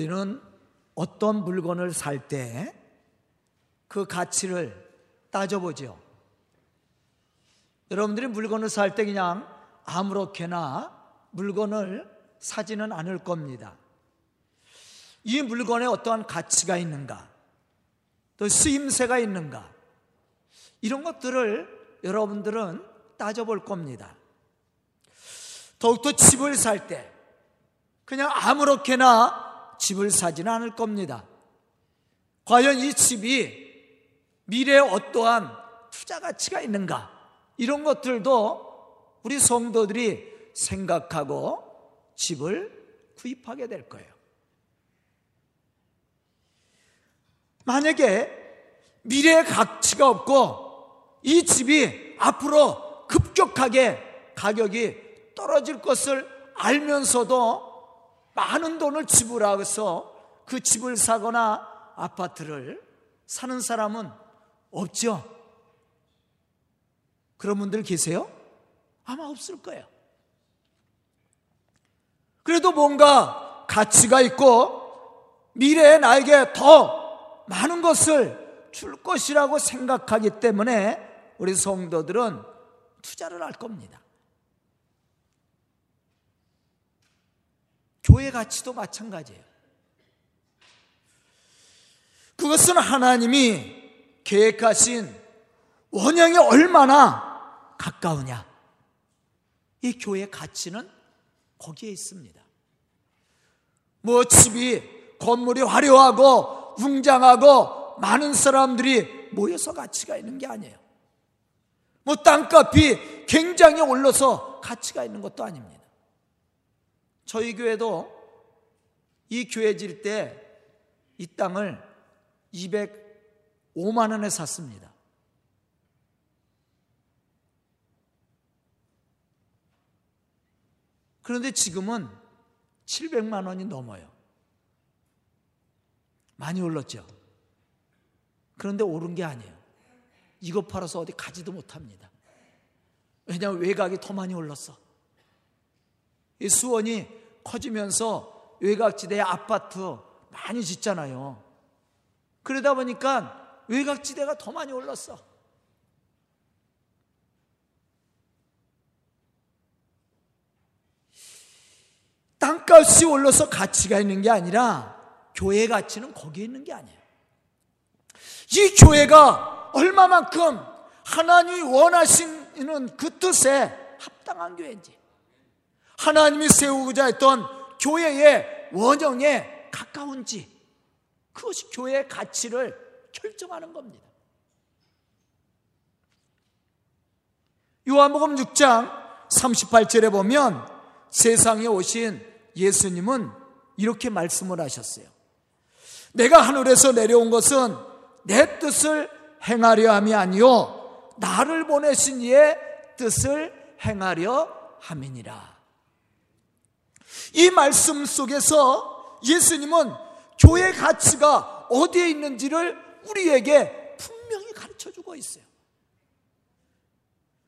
우리는 어떤 물건을 살 때 그 가치를 따져보죠. 여러분들이 물건을 살 때 그냥 아무렇게나 물건을 사지는 않을 겁니다. 이 물건에 어떠한 가치가 있는가, 또 쓰임새가 있는가, 이런 것들을 여러분들은 따져볼 겁니다. 더욱더 집을 살 때, 그냥 아무렇게나 집을 사지는 않을 겁니다. 과연 이 집이 미래에 어떠한 투자 가치가 있는가? 이런 것들도 우리 성도들이 생각하고 집을 구입하게 될 거예요. 만약에 미래의 가치가 없고 이 집이 앞으로 급격하게 가격이 떨어질 것을 알면서도 많은 돈을 지불하고서 그 집을 사거나 아파트를 사는 사람은 없죠. 그런 분들 계세요? 아마 없을 거예요. 그래도 뭔가 가치가 있고 미래에 나에게 더 많은 것을 줄 것이라고 생각하기 때문에 우리 성도들은 투자를 할 겁니다. 교회 가치도 마찬가지예요. 그것은 하나님이 계획하신 원형이 얼마나 가까우냐. 이 교회의 가치는 거기에 있습니다. 뭐 집이 건물이 화려하고 웅장하고 많은 사람들이 모여서 가치가 있는 게 아니에요. 뭐 땅값이 굉장히 올라서 가치가 있는 것도 아닙니다. 저희 교회도 이 교회 질 때 이 땅을 205만 원에 샀습니다. 그런데 지금은 700만 원이 넘어요. 많이 올랐죠. 그런데 오른 게 아니에요. 이거 팔아서 어디 가지도 못합니다. 왜냐하면 외곽이 더 많이 올랐어. 이 수원이 커지면서 외곽지대에 아파트 많이 짓잖아요. 그러다 보니까 외곽지대가 더 많이 올랐어. 땅값이 올라서 가치가 있는 게 아니라 교회 가치는 거기에 있는 게 아니에요. 이 교회가 얼마만큼 하나님이 원하시는 그 뜻에 합당한 교회인지 하나님이 세우고자 했던 교회의 원형에 가까운지 그것이 교회의 가치를 결정하는 겁니다. 요한복음 6장 38절에 보면 세상에 오신 예수님은 이렇게 말씀을 하셨어요. 내가 하늘에서 내려온 것은 내 뜻을 행하려 함이 아니요 나를 보내신 이의 뜻을 행하려 함이니라. 이 말씀 속에서 예수님은 교회 가치가 어디에 있는지를 우리에게 분명히 가르쳐 주고 있어요.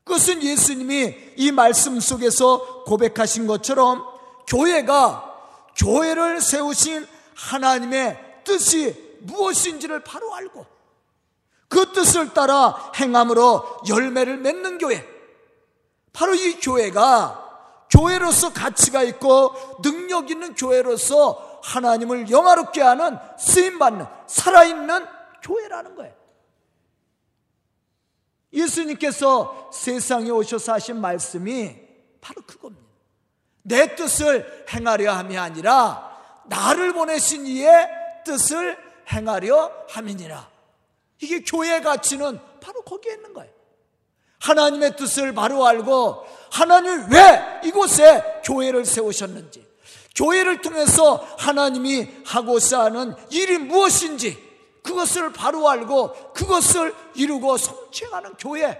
그것은 예수님이 이 말씀 속에서 고백하신 것처럼 교회가 교회를 세우신 하나님의 뜻이 무엇인지를 바로 알고 그 뜻을 따라 행함으로 열매를 맺는 교회. 바로 이 교회가 교회로서 가치가 있고 능력 있는 교회로서 하나님을 영화롭게 하는 쓰임받는 살아있는 교회라는 거예요. 예수님께서 세상에 오셔서 하신 말씀이 바로 그겁니다. 내 뜻을 행하려 함이 아니라 나를 보내신 이의 뜻을 행하려 함이니라. 이게 교회 가치는 바로 거기에 있는 거예요. 하나님의 뜻을 바로 알고 하나님 왜 이곳에 교회를 세우셨는지 교회를 통해서 하나님이 하고자 하는 일이 무엇인지 그것을 바로 알고 그것을 이루고 성취하는 교회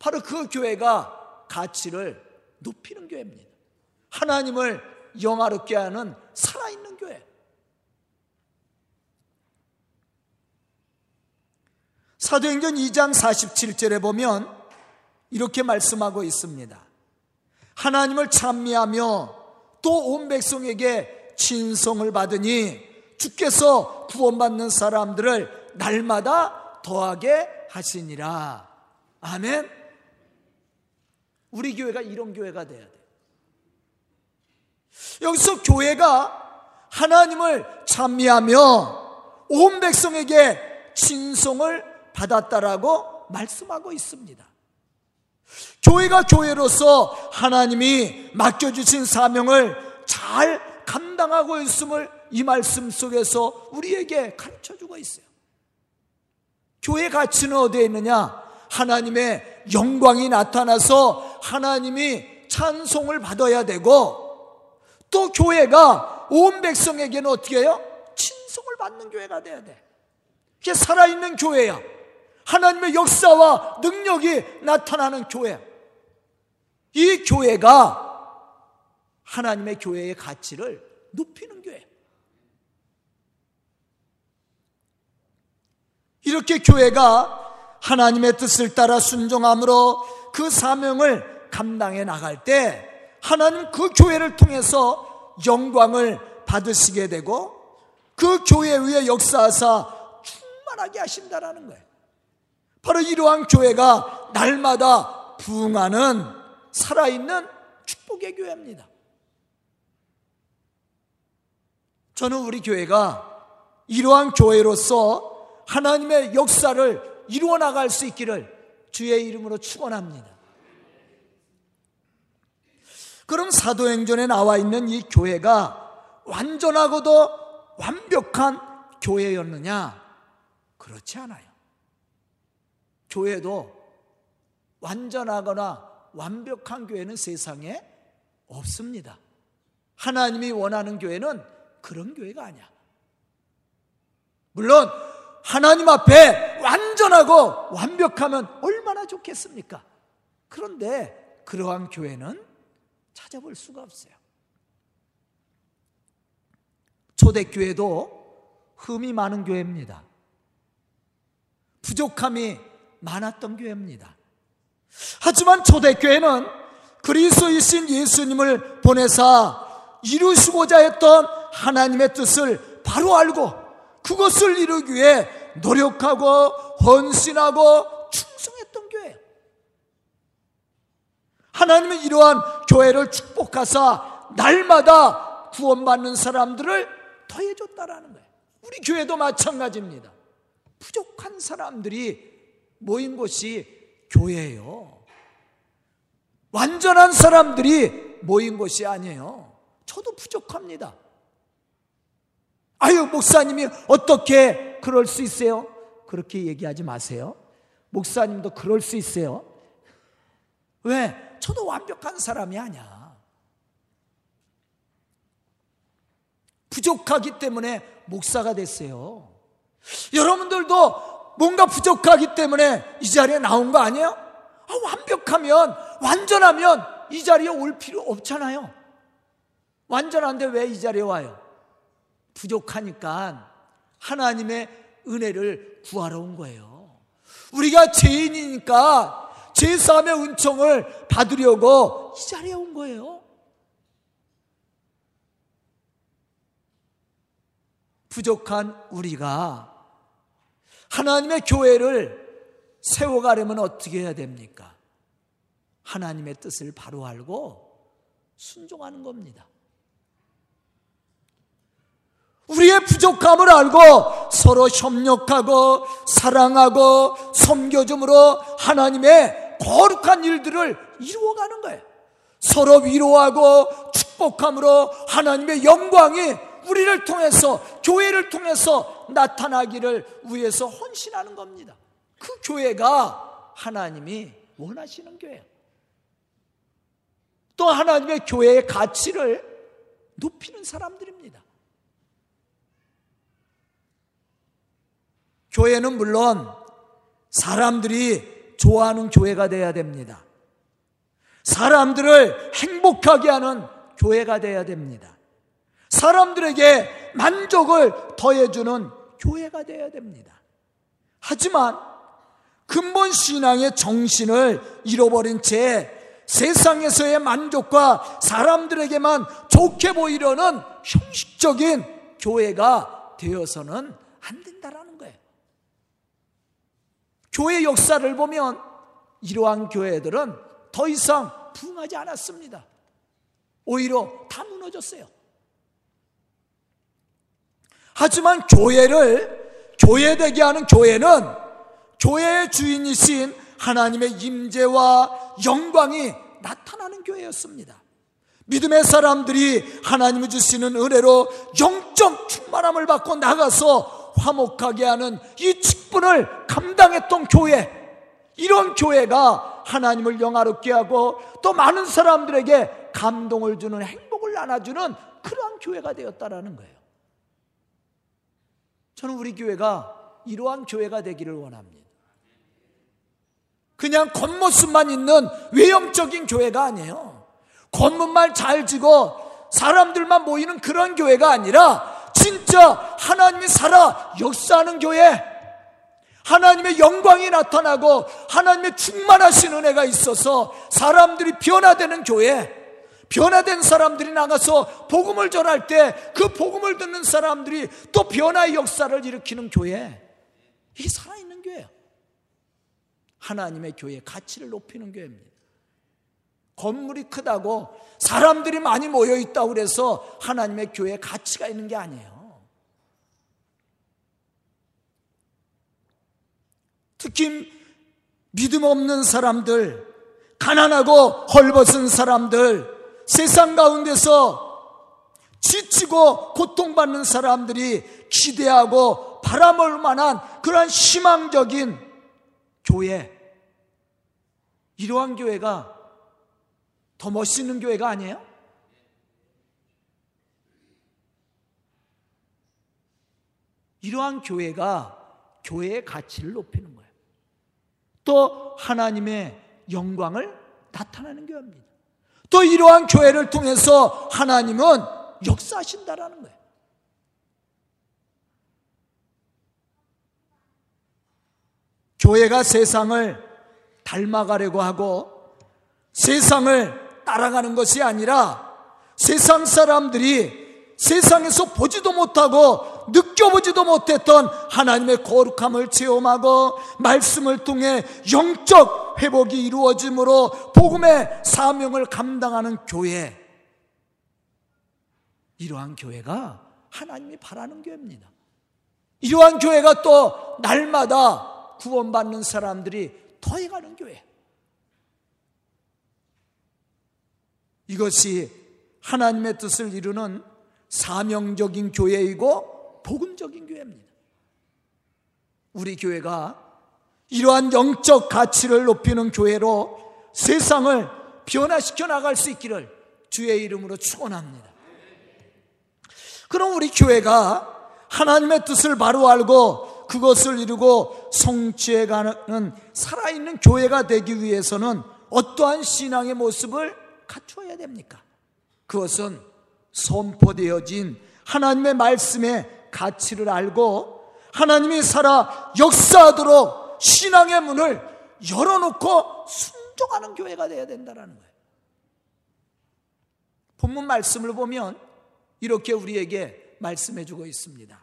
바로 그 교회가 가치를 높이는 교회입니다. 하나님을 영화롭게 하는 살아있는 교회. 사도행전 2장 47절에 보면 이렇게 말씀하고 있습니다. 하나님을 찬미하며 또 온 백성에게 신성을 받으니 주께서 구원받는 사람들을 날마다 더하게 하시니라. 아멘. 우리 교회가 이런 교회가 돼야 돼. 여기서 교회가 하나님을 찬미하며 온 백성에게 신성을 받았다라고 말씀하고 있습니다. 교회가 교회로서 하나님이 맡겨주신 사명을 잘 감당하고 있음을 이 말씀 속에서 우리에게 가르쳐 주고 있어요. 교회 가치는 어디에 있느냐? 하나님의 영광이 나타나서 하나님이 찬송을 받아야 되고 또 교회가 온 백성에게는 어떻게 해요? 친송을 받는 교회가 돼야 돼. 이게 살아있는 교회야. 하나님의 역사와 능력이 나타나는 교회. 이 교회가 하나님의 교회의 가치를 높이는 교회. 이렇게 교회가 하나님의 뜻을 따라 순종함으로 그 사명을 감당해 나갈 때 하나님 그 교회를 통해서 영광을 받으시게 되고 그 교회 위에 역사하사 충만하게 하신다라는 거예요. 바로 이러한 교회가 날마다 부흥하는 살아있는 축복의 교회입니다. 저는 우리 교회가 이러한 교회로서 하나님의 역사를 이루어 나갈 수 있기를 주의 이름으로 축원합니다. 그럼 사도행전에 나와 있는 이 교회가 완전하고도 완벽한 교회였느냐? 그렇지 않아요. 교회도 완전하거나 완벽한 교회는 세상에 없습니다. 하나님이 원하는 교회는 그런 교회가 아니야. 물론 하나님 앞에 완전하고 완벽하면 얼마나 좋겠습니까? 그런데 그러한 교회는 찾아볼 수가 없어요. 초대교회도 흠이 많은 교회입니다. 부족함이 많았던 교회입니다. 하지만 초대교회는 그리스도이신 예수님을 보내사 이루시고자 했던 하나님의 뜻을 바로 알고 그것을 이루기 위해 노력하고 헌신하고 충성했던 교회. 하나님은 이러한 교회를 축복하사 날마다 구원받는 사람들을 더해줬다라는 거예요. 우리 교회도 마찬가지입니다. 부족한 사람들이 모인 곳이 교회예요. 완전한 사람들이 모인 곳이 아니에요. 저도 부족합니다. 아유, 목사님이 어떻게 그럴 수 있어요? 그렇게 얘기하지 마세요. 목사님도 그럴 수 있어요. 왜? 저도 완벽한 사람이 아니야. 부족하기 때문에 목사가 됐어요. 여러분들도 뭔가 부족하기 때문에 이 자리에 나온 거 아니에요? 아, 완벽하면, 완전하면 이 자리에 올 필요 없잖아요. 완전한데 왜 이 자리에 와요? 부족하니까 하나님의 은혜를 구하러 온 거예요. 우리가 죄인이니까 제사함의 은총을 받으려고 이 자리에 온 거예요. 부족한 우리가 하나님의 교회를 세워가려면 어떻게 해야 됩니까? 하나님의 뜻을 바로 알고 순종하는 겁니다. 우리의 부족함을 알고 서로 협력하고 사랑하고 섬겨줌으로 하나님의 거룩한 일들을 이루어가는 거예요. 서로 위로하고 축복함으로 하나님의 영광이 우리를 통해서 교회를 통해서 나타나기를 위해서 헌신하는 겁니다. 그 교회가 하나님이 원하시는 교회예요. 또 하나님의 교회의 가치를 높이는 사람들입니다. 교회는 물론 사람들이 좋아하는 교회가 돼야 됩니다. 사람들을 행복하게 하는 교회가 돼야 됩니다. 사람들에게 만족을 더해주는 교회가 돼야 됩니다. 하지만 근본 신앙의 정신을 잃어버린 채 세상에서의 만족과 사람들에게만 좋게 보이려는 형식적인 교회가 되어서는 안 된다라는 거예요. 교회 역사를 보면 이러한 교회들은 더 이상 부흥하지 않았습니다. 오히려 다 무너졌어요. 하지만 교회를 교회되게 하는 교회는 교회의 주인이신 하나님의 임재와 영광이 나타나는 교회였습니다. 믿음의 사람들이 하나님이 주시는 은혜로 영적 충만함을 받고 나가서 화목하게 하는 이 직분을 감당했던 교회. 이런 교회가 하나님을 영화롭게 하고 또 많은 사람들에게 감동을 주는 행복을 나눠주는 그러한 교회가 되었다라는 거예요. 저는 우리 교회가 이러한 교회가 되기를 원합니다. 그냥 겉모습만 있는 외형적인 교회가 아니에요. 겉문만 잘 지고 사람들만 모이는 그런 교회가 아니라 진짜 하나님이 살아 역사하는 교회, 하나님의 영광이 나타나고 하나님의 충만하신 은혜가 있어서 사람들이 변화되는 교회, 변화된 사람들이 나가서 복음을 전할 때 그 복음을 듣는 사람들이 또 변화의 역사를 일으키는 교회. 이게 살아있는 교회예요. 하나님의 교회 가치를 높이는 교회입니다. 건물이 크다고 사람들이 많이 모여 있다고 그래서 하나님의 교회에 가치가 있는 게 아니에요. 특히 믿음 없는 사람들, 가난하고 헐벗은 사람들, 세상 가운데서 지치고 고통받는 사람들이 기대하고 바라볼 만한 그러한 희망적인 교회. 이러한 교회가 더 멋있는 교회가 아니에요? 이러한 교회가 교회의 가치를 높이는 거예요. 또 하나님의 영광을 나타내는 교회입니다. 또 이러한 교회를 통해서 하나님은 역사하신다라는 거예요. 교회가 세상을 닮아가려고 하고 세상을 따라가는 것이 아니라 세상 사람들이 세상에서 보지도 못하고 느껴보지도 못했던 하나님의 거룩함을 체험하고 말씀을 통해 영적 회복이 이루어짐으로 복음의 사명을 감당하는 교회. 이러한 교회가 하나님이 바라는 교회입니다. 이러한 교회가 또 날마다 구원받는 사람들이 더해가는 교회. 이것이 하나님의 뜻을 이루는 사명적인 교회이고 복음적인 교회입니다. 우리 교회가 이러한 영적 가치를 높이는 교회로 세상을 변화시켜 나갈 수 있기를 주의 이름으로 축원합니다. 그럼 우리 교회가 하나님의 뜻을 바로 알고 그것을 이루고 성취해 가는 살아있는 교회가 되기 위해서는 어떠한 신앙의 모습을 갖추어야 됩니까? 그것은 선포되어진 하나님의 말씀의 가치를 알고 하나님이 살아 역사하도록 신앙의 문을 열어놓고 순종하는 교회가 되어야 된다는 거예요. 본문 말씀을 보면 이렇게 우리에게 말씀해 주고 있습니다.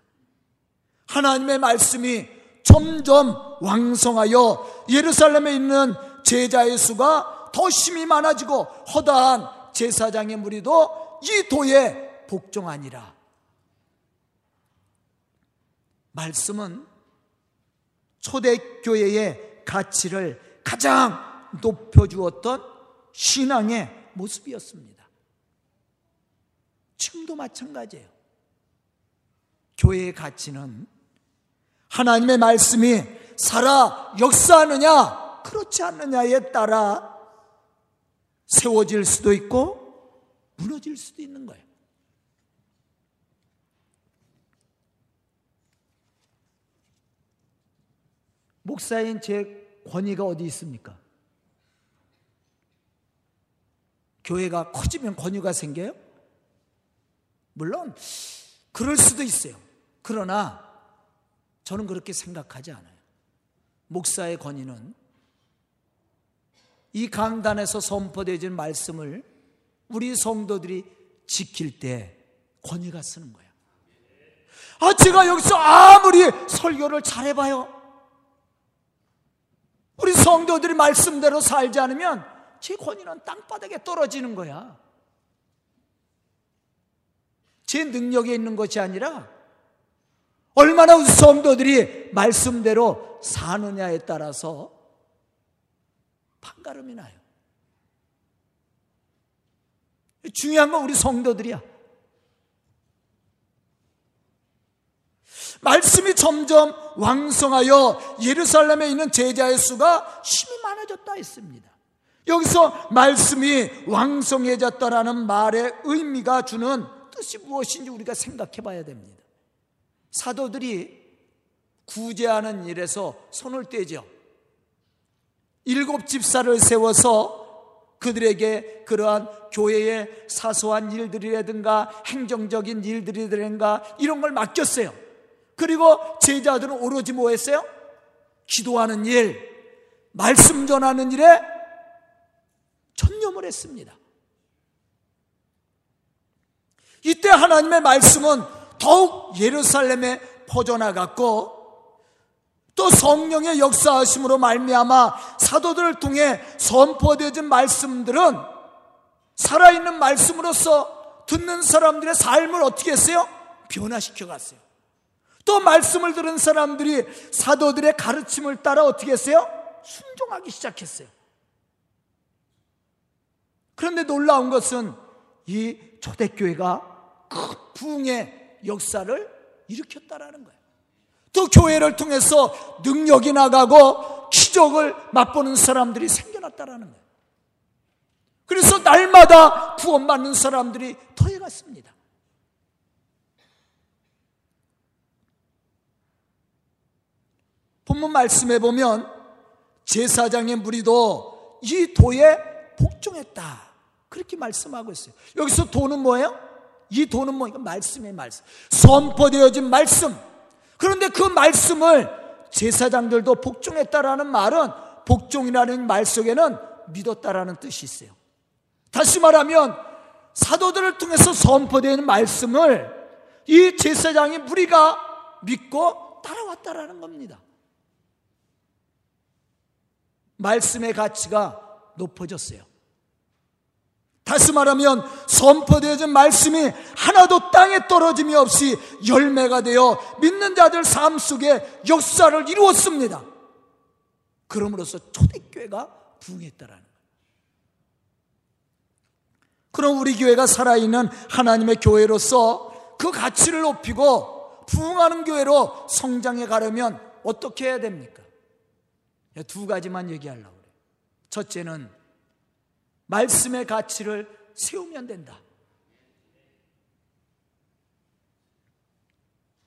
하나님의 말씀이 점점 왕성하여 예루살렘에 있는 제자의 수가 더 심히 많아지고 허다한 제사장의 무리도 이 도에 복종하니라. 말씀은 초대교회의 가치를 가장 높여주었던 신앙의 모습이었습니다. 지금도 마찬가지예요. 교회의 가치는 하나님의 말씀이 살아 역사하느냐, 그렇지 않느냐에 따라 세워질 수도 있고 무너질 수도 있는 거예요. 목사인 제 권위가 어디 있습니까? 교회가 커지면 권위가 생겨요? 물론 그럴 수도 있어요. 그러나 저는 그렇게 생각하지 않아요. 목사의 권위는 이 강단에서 선포되어진 말씀을 우리 성도들이 지킬 때 권위가 쓰는 거야. 아, 제가 여기서 아무리 설교를 잘해봐요. 성도들이 말씀대로 살지 않으면 제 권위는 땅바닥에 떨어지는 거야. 제 능력에 있는 것이 아니라 얼마나 우리 성도들이 말씀대로 사느냐에 따라서 판가름이 나요. 중요한 건 우리 성도들이야. 말씀이 점점 왕성하여 예루살렘에 있는 제자의 수가 심히 많아졌다 했습니다. 여기서 말씀이 왕성해졌다라는 말의 의미가 주는 뜻이 무엇인지 우리가 생각해 봐야 됩니다. 사도들이 구제하는 일에서 손을 떼죠. 일곱 집사를 세워서 그들에게 그러한 교회의 사소한 일들이라든가 행정적인 일들이라든가 이런 걸 맡겼어요. 그리고 제자들은 오로지 뭐 했어요? 기도하는 일, 말씀 전하는 일에 전념을 했습니다. 이때 하나님의 말씀은 더욱 예루살렘에 퍼져나갔고 또 성령의 역사하심으로 말미암아 사도들을 통해 선포되어진 말씀들은 살아있는 말씀으로서 듣는 사람들의 삶을 어떻게 했어요? 변화시켜 갔어요. 또 말씀을 들은 사람들이 사도들의 가르침을 따라 어떻게 했어요? 순종하기 시작했어요. 그런데 놀라운 것은 이 초대교회가 큰 부흥의 역사를 일으켰다라는 거예요. 또 교회를 통해서 능력이 나가고 기적을 맛보는 사람들이 생겨났다라는 거예요. 그래서 날마다 구원받는 사람들이 더해갔습니다. 본문 말씀에 보면 제사장의 무리도 이 도에 복종했다. 그렇게 말씀하고 있어요. 여기서 도는 뭐예요? 이 도는 뭐예요? 말씀의 말씀. 선포되어진 말씀. 그런데 그 말씀을 제사장들도 복종했다라는 말은 복종이라는 말 속에는 믿었다라는 뜻이 있어요. 다시 말하면 사도들을 통해서 선포되는 말씀을 이 제사장의 무리가 믿고 따라왔다라는 겁니다. 말씀의 가치가 높아졌어요. 다시 말하면 선포되어진 말씀이 하나도 땅에 떨어짐이 없이 열매가 되어 믿는 자들 삶 속에 역사를 이루었습니다. 그럼으로써 초대교회가 부흥했다라는. 그럼 우리 교회가 살아있는 하나님의 교회로서 그 가치를 높이고 부흥하는 교회로 성장해 가려면 어떻게 해야 됩니까? 두 가지만 얘기하려고 그래요. 첫째는 말씀의 가치를 세우면 된다.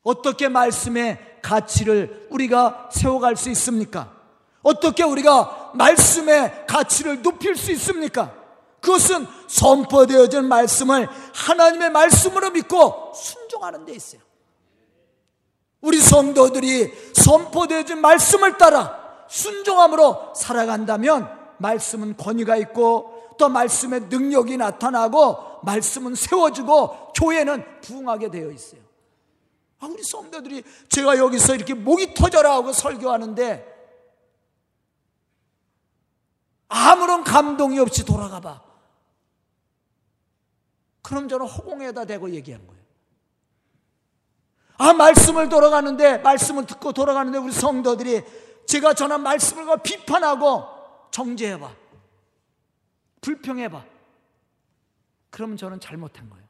어떻게 말씀의 가치를 우리가 세워갈 수 있습니까? 어떻게 우리가 말씀의 가치를 높일 수 있습니까? 그것은 선포되어진 말씀을 하나님의 말씀으로 믿고 순종하는 데 있어요. 우리 성도들이 선포되어진 말씀을 따라 순종함으로 살아간다면 말씀은 권위가 있고 또 말씀의 능력이 나타나고 말씀은 세워지고 교회는 부흥하게 되어 있어요. 아, 우리 성도들이 제가 여기서 이렇게 목이 터져라 하고 설교하는데 아무런 감동이 없이 돌아가 봐. 그럼 저는 허공에다 대고 얘기한 거예요. 아, 말씀을 돌아가는데, 말씀을 듣고 돌아가는데 우리 성도들이 제가 전한 말씀을 비판하고 정죄해봐. 불평해봐. 그러면 저는 잘못한 거예요.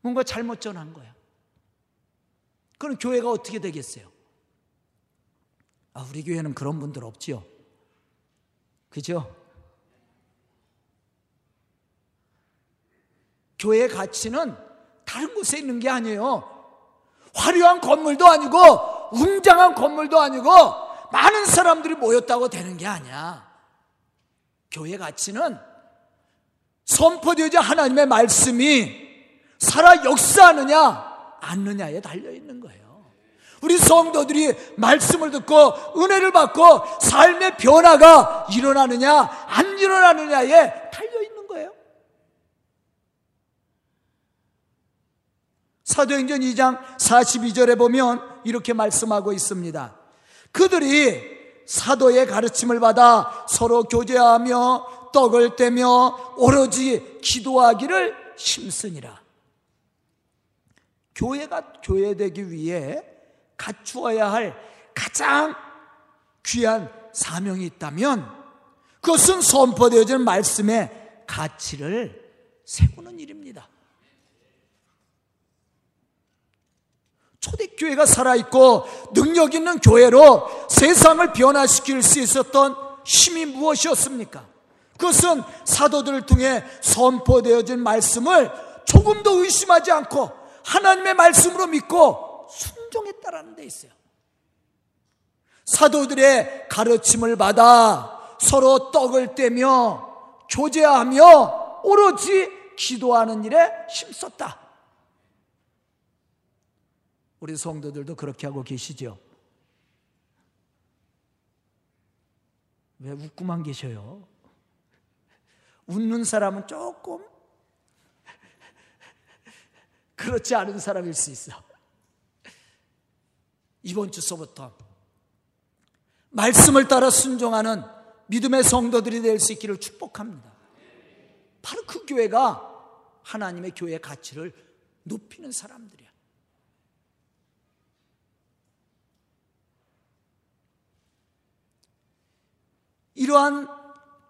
뭔가 잘못 전한 거야. 그럼 교회가 어떻게 되겠어요? 아, 우리 교회는 그런 분들 없지요. 그죠? 교회의 가치는 다른 곳에 있는 게 아니에요. 화려한 건물도 아니고, 웅장한 건물도 아니고, 많은 사람들이 모였다고 되는 게 아니야. 교회 가치는 선포되어진 하나님의 말씀이 살아 역사하느냐 않느냐에 달려 있는 거예요. 우리 성도들이 말씀을 듣고 은혜를 받고 삶의 변화가 일어나느냐 안 일어나느냐에 달려 있는 거예요. 사도행전 2장 42절에 보면 이렇게 말씀하고 있습니다. 그들이 사도의 가르침을 받아 서로 교제하며 떡을 떼며 오로지 기도하기를 힘쓰니라. 교회가 교회되기 위해 갖추어야 할 가장 귀한 사명이 있다면 그것은 선포되어진 말씀의 가치를 세우는 일입니다. 초대교회가 살아있고 능력 있는 교회로 세상을 변화시킬 수 있었던 힘이 무엇이었습니까? 그것은 사도들을 통해 선포되어진 말씀을 조금도 의심하지 않고 하나님의 말씀으로 믿고 순종했다라는 데 있어요. 사도들의 가르침을 받아 서로 떡을 떼며 교제하며 오로지 기도하는 일에 힘썼다. 우리 성도들도 그렇게 하고 계시죠? 왜 웃고만 계셔요? 웃는 사람은 조금 그렇지 않은 사람일 수 있어. 이번 주서부터 말씀을 따라 순종하는 믿음의 성도들이 될 수 있기를 축복합니다. 바로 그 교회가 하나님의 교회의 가치를 높이는 사람들이야. 이러한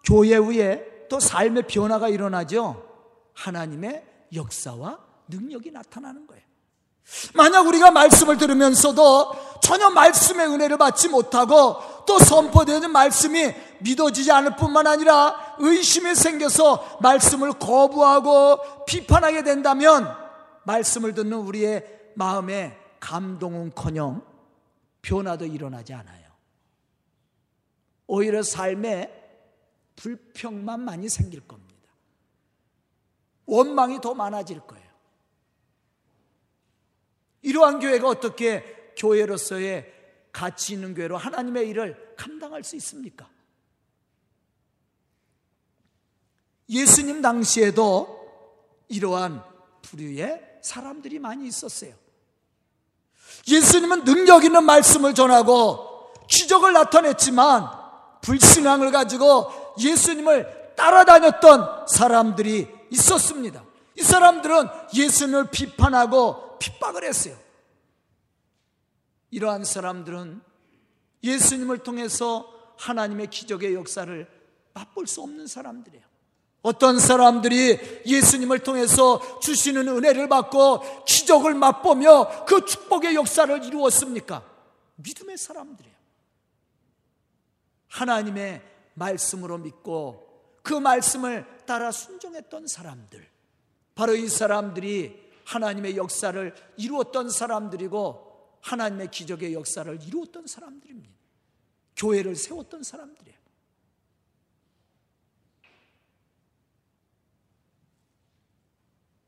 교회 위에 또 삶의 변화가 일어나죠. 하나님의 역사와 능력이 나타나는 거예요. 만약 우리가 말씀을 들으면서도 전혀 말씀의 은혜를 받지 못하고 또 선포되는 말씀이 믿어지지 않을 뿐만 아니라 의심이 생겨서 말씀을 거부하고 비판하게 된다면 말씀을 듣는 우리의 마음에 감동은 커녕 변화도 일어나지 않아요. 오히려 삶에 불평만 많이 생길 겁니다. 원망이 더 많아질 거예요. 이러한 교회가 어떻게 교회로서의 가치 있는 교회로 하나님의 일을 감당할 수 있습니까? 예수님 당시에도 이러한 부류의 사람들이 많이 있었어요. 예수님은 능력 있는 말씀을 전하고 기적을 나타냈지만 불신앙을 가지고 예수님을 따라다녔던 사람들이 있었습니다. 이 사람들은 예수님을 비판하고 핍박을 했어요. 이러한 사람들은 예수님을 통해서 하나님의 기적의 역사를 맛볼 수 없는 사람들이에요. 어떤 사람들이 예수님을 통해서 주시는 은혜를 받고 기적을 맛보며 그 축복의 역사를 이루었습니까? 믿음의 사람들이에요. 하나님의 말씀으로 믿고 그 말씀을 따라 순종했던 사람들. 바로 이 사람들이 하나님의 역사를 이루었던 사람들이고 하나님의 기적의 역사를 이루었던 사람들입니다. 교회를 세웠던 사람들이에요.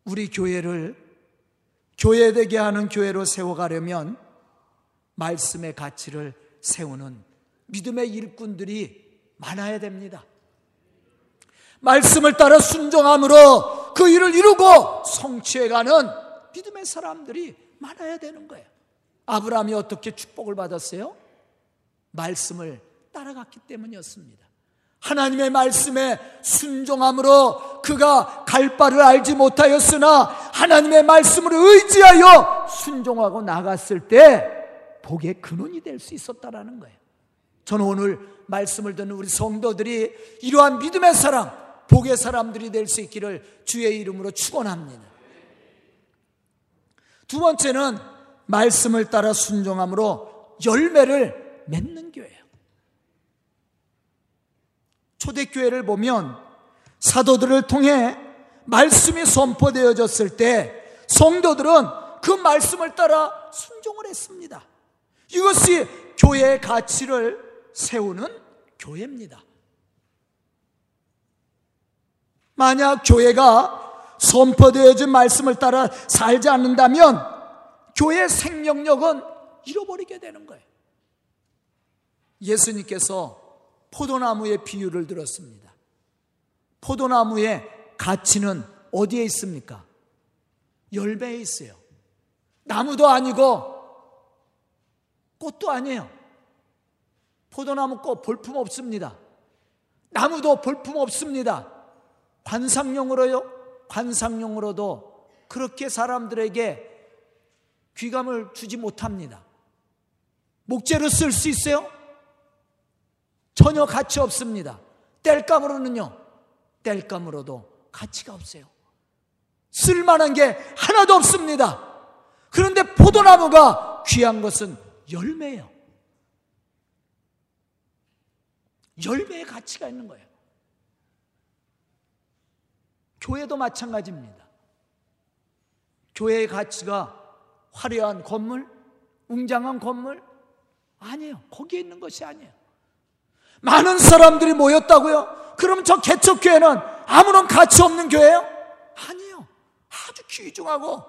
우리 교회를 교회되게 하는 교회로 세워가려면 말씀의 가치를 세우는 믿음의 일꾼들이 많아야 됩니다. 말씀을 따라 순종함으로 그 일을 이루고 성취해가는 믿음의 사람들이 많아야 되는 거예요. 아브라함이 어떻게 축복을 받았어요? 말씀을 따라갔기 때문이었습니다. 하나님의 말씀에 순종함으로 그가 갈 바를 알지 못하였으나 하나님의 말씀을 의지하여 순종하고 나갔을 때 복의 근원이 될 수 있었다라는 거예요. 저는 오늘 말씀을 듣는 우리 성도들이 이러한 믿음의 사람, 복의 사람들이 될 수 있기를 주의 이름으로 축원합니다. 두 번째는 말씀을 따라 순종함으로 열매를 맺는 교회예요. 초대교회를 보면 사도들을 통해 말씀이 선포되어졌을 때 성도들은 그 말씀을 따라 순종을 했습니다. 이것이 교회의 가치를 세우는 교회입니다. 만약 교회가 선포되어진 말씀을 따라 살지 않는다면 교회 생명력은 잃어버리게 되는 거예요. 예수님께서 포도나무의 비유를 들었습니다. 포도나무의 가치는 어디에 있습니까? 열배에 있어요. 나무도 아니고 꽃도 아니에요. 포도나무 꽃 볼품 없습니다. 나무도 볼품 없습니다. 관상용으로요? 관상용으로도 그렇게 사람들에게 귀감을 주지 못합니다. 목재로 쓸 수 있어요? 전혀 가치 없습니다. 땔감으로는요, 땔감으로도 가치가 없어요. 쓸만한 게 하나도 없습니다. 그런데 포도나무가 귀한 것은 열매예요. 열매의 가치가 있는 거예요. 교회도 마찬가지입니다. 교회의 가치가 화려한 건물, 웅장한 건물 아니에요. 거기에 있는 것이 아니에요. 많은 사람들이 모였다고요? 그럼 저 개척교회는 아무런 가치 없는 교회예요? 아니에요. 아주 귀중하고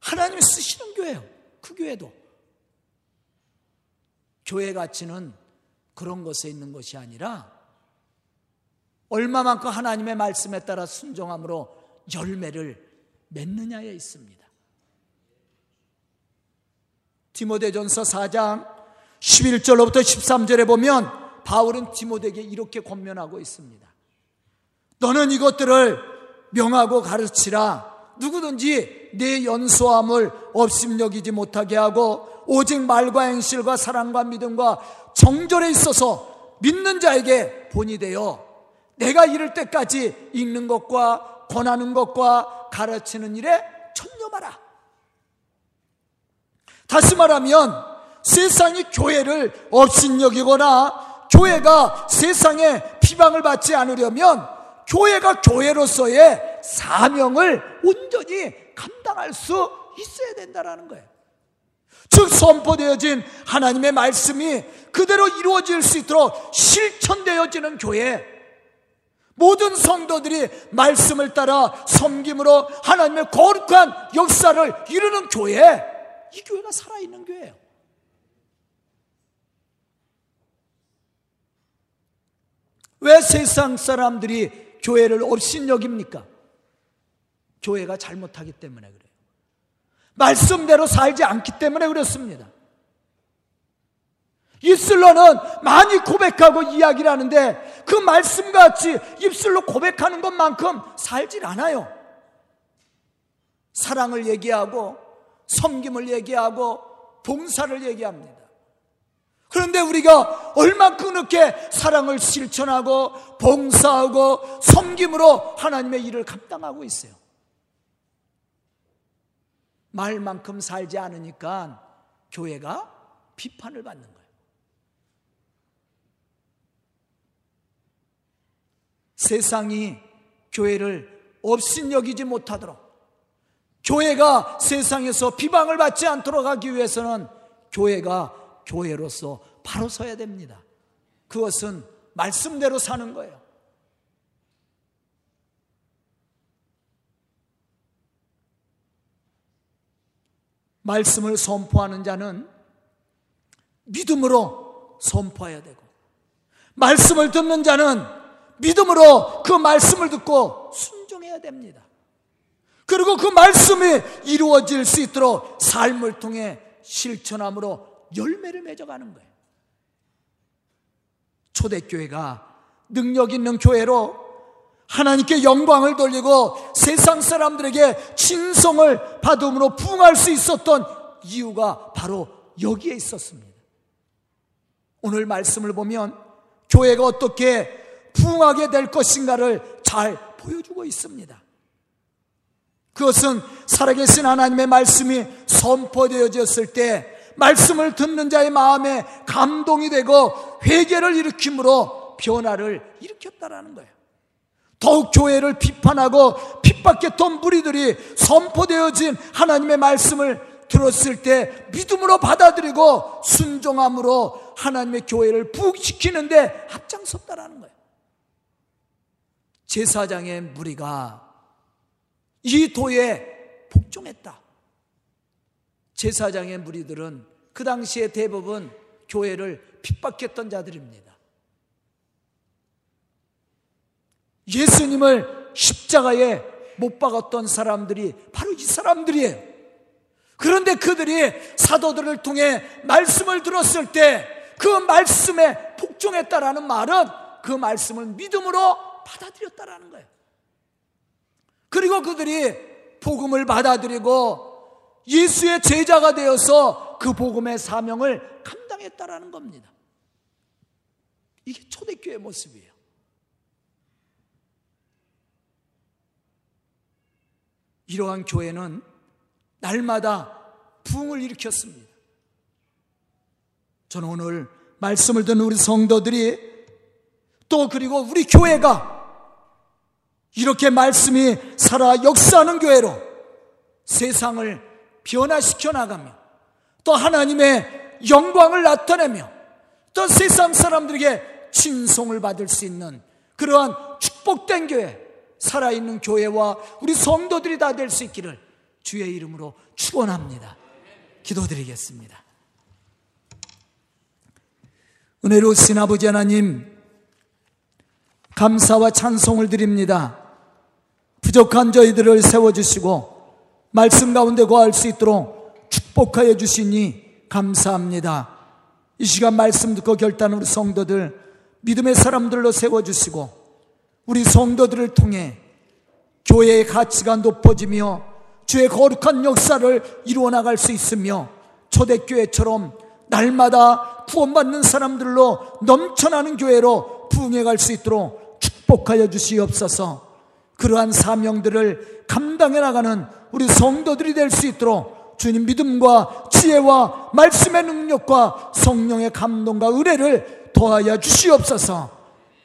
하나님이 쓰시는 교회예요. 그 교회도. 교회 가치는 그런 것에 있는 것이 아니라 얼마만큼 하나님의 말씀에 따라 순종함으로 열매를 맺느냐에 있습니다. 디모데전서 4장 11절로부터 13절에 보면 바울은 디모데에게 이렇게 권면하고 있습니다. 너는 이것들을 명하고 가르치라. 누구든지 내 연소함을 업심여기지 못하게 하고 오직 말과 행실과 사랑과 믿음과 정절에 있어서 믿는 자에게 본이 되어 내가 이를 때까지 읽는 것과 권하는 것과 가르치는 일에 천념하라. 다시 말하면 세상이 교회를 업신여기거나 교회가 세상에 비방을 받지 않으려면 교회가 교회로서의 사명을 온전히 감당할 수 있어야 된다는 거예요. 즉 선포되어진 하나님의 말씀이 그대로 이루어질 수 있도록 실천되어지는 교회. 모든 성도들이 말씀을 따라 섬김으로 하나님의 거룩한 역사를 이루는 교회. 이 교회가 살아있는 교회예요. 왜 세상 사람들이 교회를 업신여깁니까? 교회가 잘못하기 때문에 그래요 말씀대로 살지 않기 때문에 그렇습니다. 입술로는 많이 고백하고 이야기를 하는데 그 말씀같이 입술로 고백하는 것만큼 살질 않아요. 사랑을 얘기하고 섬김을 얘기하고 봉사를 얘기합니다. 그런데 우리가 얼마큼 그렇게 사랑을 실천하고 봉사하고 섬김으로 하나님의 일을 감당하고 있어요. 말만큼 살지 않으니까 교회가 비판을 받는 거예요. 세상이 교회를 업신여기지 못하도록 교회가 세상에서 비방을 받지 않도록 하기 위해서는 교회가 교회로서 바로 서야 됩니다. 그것은 말씀대로 사는 거예요. 말씀을 선포하는 자는 믿음으로 선포해야 되고, 말씀을 듣는 자는 믿음으로 그 말씀을 듣고 순종해야 됩니다. 그리고 그 말씀이 이루어질 수 있도록 삶을 통해 실천함으로 열매를 맺어가는 거예요. 초대교회가 능력 있는 교회로 하나님께 영광을 돌리고 세상 사람들에게 진성을 받음으로 부응할 수 있었던 이유가 바로 여기에 있었습니다. 오늘 말씀을 보면 교회가 어떻게 부응하게 될 것인가를 잘 보여주고 있습니다. 그것은 살아계신 하나님의 말씀이 선포되어졌을 때 말씀을 듣는 자의 마음에 감동이 되고 회개를 일으킴으로 변화를 일으켰다라는 거예요. 더욱 교회를 비판하고 핍박했던 무리들이 선포되어진 하나님의 말씀을 들었을 때 믿음으로 받아들이고 순종함으로 하나님의 교회를 부흥시키는데 앞장섰다라는 거예요. 제사장의 무리가 이 도에 복종했다. 제사장의 무리들은 그 당시에 대부분 교회를 핍박했던 자들입니다. 예수님을 십자가에 못 박았던 사람들이 바로 이 사람들이에요. 그런데 그들이 사도들을 통해 말씀을 들었을 때 그 말씀에 복종했다라는 말은 그 말씀을 믿음으로 받아들였다라는 거예요. 그리고 그들이 복음을 받아들이고 예수의 제자가 되어서 그 복음의 사명을 감당했다라는 겁니다. 이게 초대교회 모습이에요. 이러한 교회는 날마다 부흥을 일으켰습니다. 저는 오늘 말씀을 듣는 우리 성도들이 또 그리고 우리 교회가 이렇게 말씀이 살아 역사하는 교회로 세상을 변화시켜 나가며 또 하나님의 영광을 나타내며 또 세상 사람들에게 칭송을 받을 수 있는 그러한 축복된 교회, 살아있는 교회와 우리 성도들이 다 될 수 있기를 주의 이름으로 축원합니다. 기도드리겠습니다. 은혜로우신 아버지 하나님, 감사와 찬송을 드립니다. 부족한 저희들을 세워주시고, 말씀 가운데 거할 수 있도록 축복하여 주시니 감사합니다. 이 시간 말씀 듣고 우리 성도들, 믿음의 사람들로 세워주시고, 우리 성도들을 통해 교회의 가치가 높아지며 주의 거룩한 역사를 이루어 나갈 수 있으며 초대교회처럼 날마다 구원받는 사람들로 넘쳐나는 교회로 부흥해 갈 수 있도록 축복하여 주시옵소서. 그러한 사명들을 감당해 나가는 우리 성도들이 될 수 있도록 주님 믿음과 지혜와 말씀의 능력과 성령의 감동과 은혜를 더하여 주시옵소서.